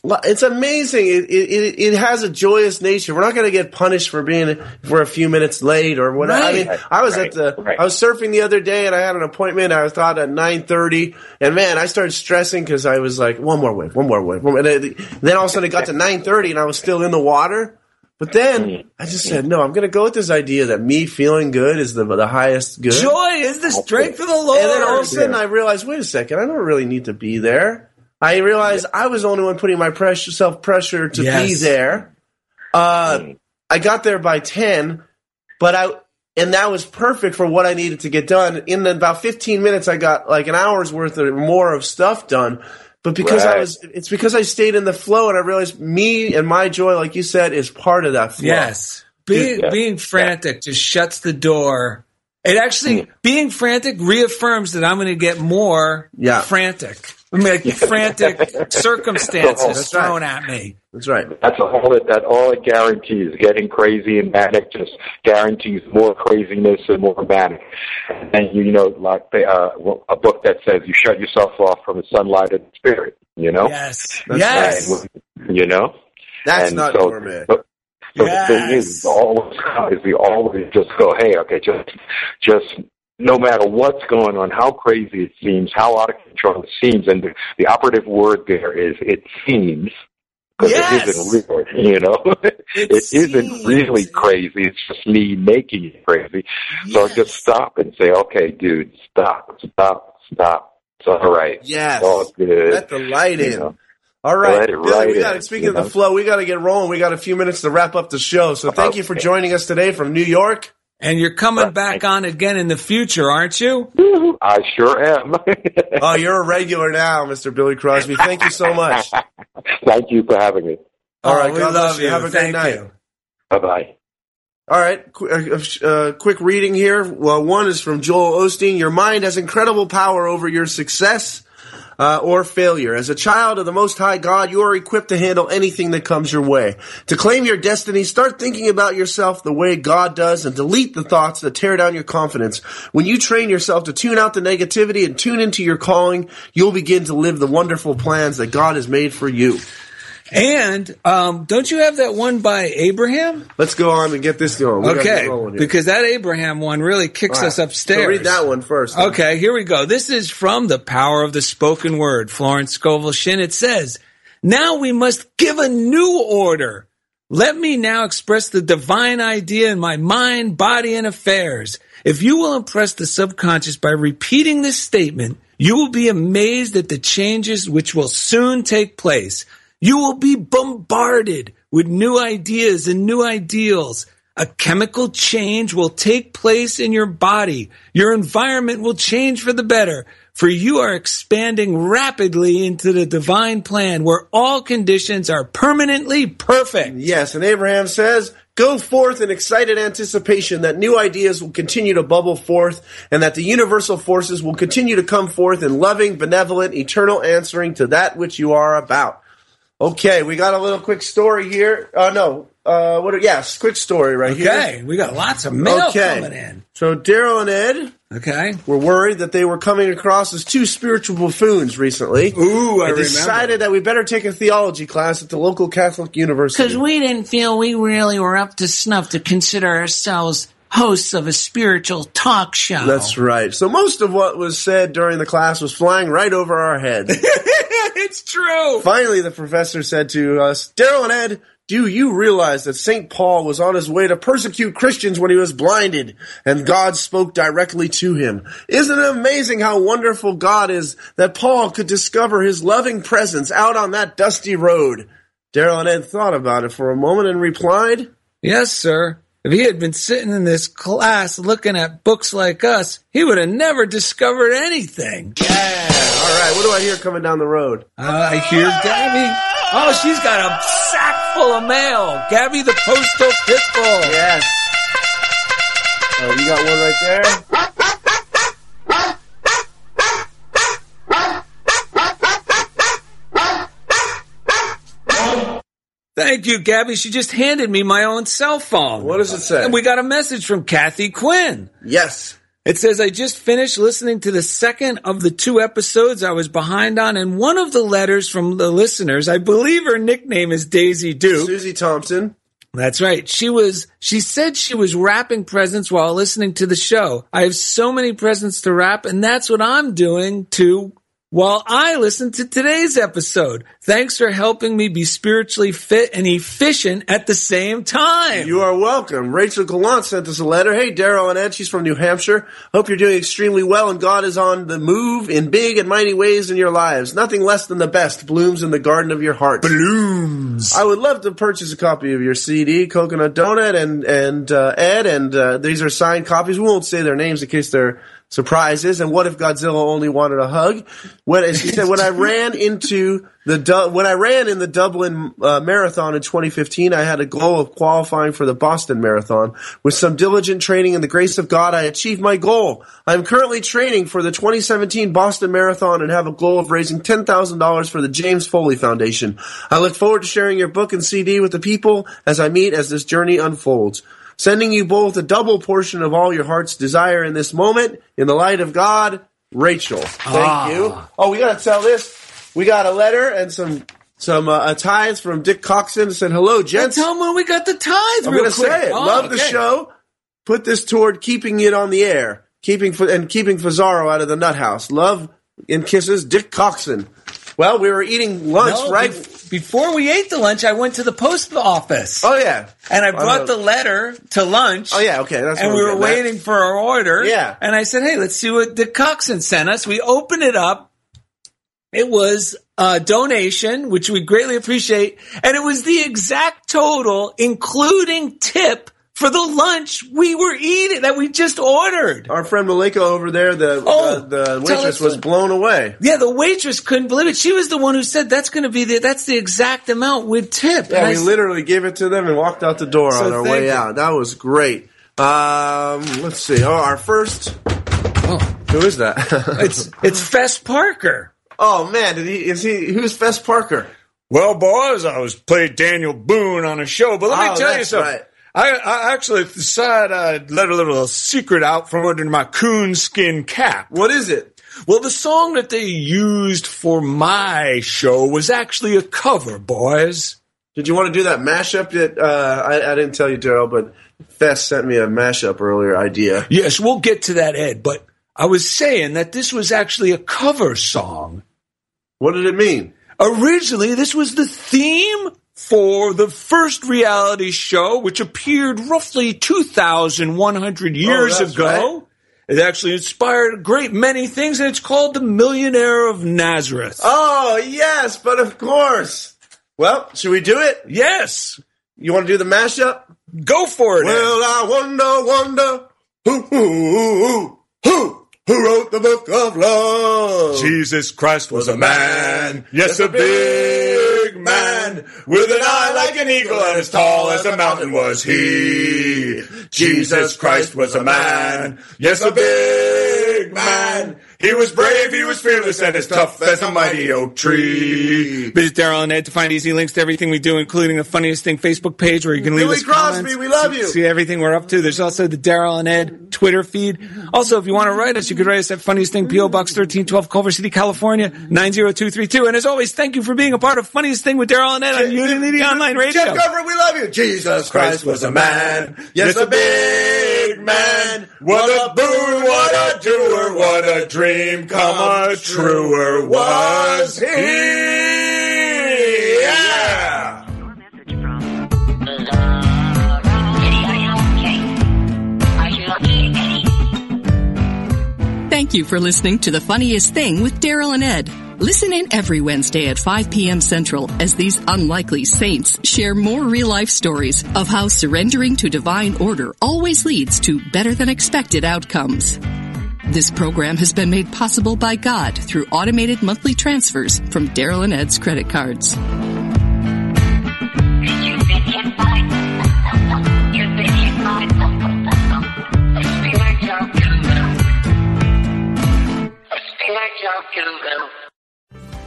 it's amazing. It, it it has a joyous nature. We're not going to get punished for being for a few minutes late or whatever. I mean, I was Right. at the Right. I was surfing the other day and I had an appointment. I thought at nine thirty, and man, I started stressing because I was like, one more wave, one more wave. And then all of a sudden it got to nine thirty and I was still in the water. But then mm-hmm. I just said, no, I'm going to go with this idea that me feeling good is the the highest good. Joy is the strength of the Lord. And then all of a sudden I realized, wait a second, I don't really need to be there. I realized I was the only one putting my pressure, self pressure to be there. Uh, I got there by 10, but I, and that was perfect for what I needed to get done. In about 15 minutes, I got like an hour's worth or more of stuff done. But because I was, it's because I stayed in the flow and I realized me and my joy, like you said, is part of that flow. Yes. Being, Yeah. being frantic just shuts the door. It actually, being frantic reaffirms that I'm going to get more Yeah. frantic. I mean, like frantic circumstances That's right. thrown at me. That's right. That's all it. That all it guarantees. Getting crazy and manic just guarantees more craziness and more manic. And you, you know, like the, uh, a book that says you shut yourself off from the sunlight of the spirit. You know. Yes. That's yes. And, you know. That's And not so, gourmet. So, so the thing Yes. is, always is we always just go, hey, okay, just, just no matter what's going on, how crazy it seems, how out of control it seems, and the, the operative word there is it seems. Because Yes. it isn't real, you know. It it isn't really crazy. It's just me making it crazy. So Yes. just stop and say, okay, dude, stop, stop, stop. It's all right. Yes. All good. Let the light You in. know. All right, Billy, right we got in, speaking of the know? flow, we got to get rolling. We got a few minutes to wrap up the show. So thank you for joining us today from New York. And you're coming Right. back on again in the future, aren't you? I sure am. Oh, you're a regular now, Mr. Billy Crosby. Thank you so much. Thank you for having me. All right, Oh, we God bless love you. Have a great Thank night. Bye bye. All right, qu- uh, uh, uh, quick reading here. Well, one is from Joel Osteen. Your mind has incredible power over your success uh, or failure. As a child of the Most High God, you are equipped to handle anything that comes your way. To claim your destiny, start thinking about yourself the way God does and delete the thoughts that tear down your confidence. When you train yourself to tune out the negativity and tune into your calling, you'll begin to live the wonderful plans that God has made for you. And um, don't you have that one by Abraham? Let's go on and get this going. We okay, because that Abraham one really kicks All us upstairs. So read that one first. Okay, here we go. This is from the power of the spoken word, Florence Scovel Shinn. It says, Now we must give a new order. Let me now express the divine idea in my mind, body, and affairs. If you will impress the subconscious by repeating this statement, you will be amazed at the changes which will soon take place. You will be bombarded with new ideas and new ideals. A chemical change will take place in your body. Your environment will change for the better, for you are expanding rapidly into the divine plan where all conditions are permanently perfect. Yes, and Abraham says, Go forth in excited anticipation that new ideas will continue to bubble forth and that the universal forces will continue to come forth in loving, benevolent, eternal answering to that which you are about. Okay, we got a little quick story here. Uh, no, uh, what? Are, yes, quick story right here. Okay, we got lots of mail Okay. coming in. So Daryl and Ed Okay. were worried that they were coming across as two spiritual buffoons recently. Ooh, I and remember. decided that we better take a theology class at the local Catholic university. Because we didn't feel we really were up to snuff to consider ourselves hosts of a spiritual talk show. That's right. So most of what was said during the class was flying right over our heads. it's true. Finally, the professor said to us, Daryl and Ed, do you realize that St. Paul was on his way to persecute Christians when he was blinded and God spoke directly to him? Isn't it amazing how wonderful God is that Paul could discover his loving presence out on that dusty road? Daryl and Ed thought about it for a moment and replied, Yes, sir. If he had been sitting in this class looking at books like us, he would have never discovered anything. Yeah. All right. What do I hear coming down the road? Uh, I hear Gabby. Oh, she's got a sack full of mail. Gabby the postal pitbull. Yes. Oh, you got one right there. Thank you, Gabby. She just handed me my own cell phone. What does it say? And we got a message from Kathy Quinn. Yes. It says, I just finished listening to the second of the two episodes I was behind on, and one of the letters from the listeners, I believe her nickname is Daisy Duke. Susie Thompson. That's right. She was, she said she was wrapping presents while listening to the show. I have so many presents to wrap, and that's what I'm doing to while I listen to today's episode. Thanks for helping me be spiritually fit and efficient at the same time. You are welcome. Rachel Gallant sent us a letter. Hey, Daryl and Ed, she's from New Hampshire. Hope you're doing extremely well and God is on the move in big and mighty ways in your lives. Nothing less than the best blooms in the garden of your heart. Blooms. I would love to purchase a copy of your CD, Coconut Donut and, and, uh, Ed, and, uh, these are signed copies. We won't say their names in case they're surprises. And what if Godzilla only wanted a hug? When, as she said, when I ran into the, when I ran in the Dublin uh, Marathon in 2015, I had a goal of qualifying for the Boston Marathon. With some diligent training and the grace of God, I achieved my goal. I am currently training for the 2017 Boston Marathon and have a goal of raising $10,000 for the James Foley Foundation. I look forward to sharing your book and CD with the people as I meet as this journey unfolds sending you both a double portion of all your heart's desire in this moment. In the light of God, Rachel. Thank Ah. you. Oh, we gotta tell this. We got a letter and some some uh, tithes from Dick Coxon. Said hello, gents. Tell them when we got the tithe. I'm gonna say it. Oh, Love the show. Put this toward keeping it on the air, keeping and keeping Fazaro out of the nut house. Love and kisses, Dick Coxon. Well, we were eating lunch, No, right? Be- before we ate the lunch, I went to the post office. Oh yeah, And I I brought the letter to lunch. Oh yeah, okay. That's and we were waiting for our order. Yeah. And I said, hey, let's see what the Coxon sent us. We opened it up. It was a donation, which we greatly appreciate. And it was the exact total, including tip, for the lunch we were eating that we just ordered. Our friend Malika over there, the Oh, the, the waitress was what- blown away. Yeah, the waitress couldn't believe it. She was the one who said that's going to be the that's the exact amount with tip. Yeah, And I we s- literally gave it to them and walked out the door So on our way you. out. That was great. Um, let's see. Oh, our first. Oh. Who is that? it's it's Fess Parker. oh man, did he? Is he? Who's Fess Parker? Well, boys, I was played Daniel Boone on a show, but let me Oh, tell you something. right. I, I actually decided I'd let a little secret out from under my coonskin cap. What is it? Well, the song that they used for my show was actually a cover, boys. Did you want to do that mashup? That uh, I, I didn't tell you, Daryl, but Fess sent me a mashup earlier idea. Yes, we'll get to that, Ed. But I was saying that this was actually a cover song. What did it mean? Originally, this was the theme for the first reality show, which appeared roughly 2,100 years Oh, ago. It actually inspired a great many things, and it's called The Millionaire of Nazareth. Oh yes, but of course. Well, should we do it? yes, You want to do the mashup? go for it. Ed. Well, I wonder, wonder who, who, who, who, who wrote the book of love? Jesus Christ was a man, yes, a big man, with an eye like an eagle and as tall as a mountain was he. Jesus Christ was a man, yes, a big man. He was brave, he was fearless, and as tough as a mighty oak tree. Visit Daryl and Ed to find easy links to everything we do, including the funniest thing Facebook page where you can leave Billy us Crosby, comments. we love you. See everything we're up to. There's also the Daryl and Ed Twitter feed. Also, if you want to write us, you could write us at Funniest Thing, PO Box 1312, Culver City, California 90232. And as always, thank you for being a part of Funniest Thing with Daryl and Ed on Unity Online Radio. Jeff Governor, we love you. Jesus Christ was a man. Yes, a big man. What a boon, what a doer, what a dream come a truer was he. Yeah! Thank you for listening to The Funniest Thing with Daryl and Ed. Listen in every Wednesday at 5 p.m. Central as these unlikely saints share more real life stories of how surrendering to divine order always leads to better than expected outcomes. This program has been made possible by God through automated monthly transfers from Daryl and Ed's credit cards.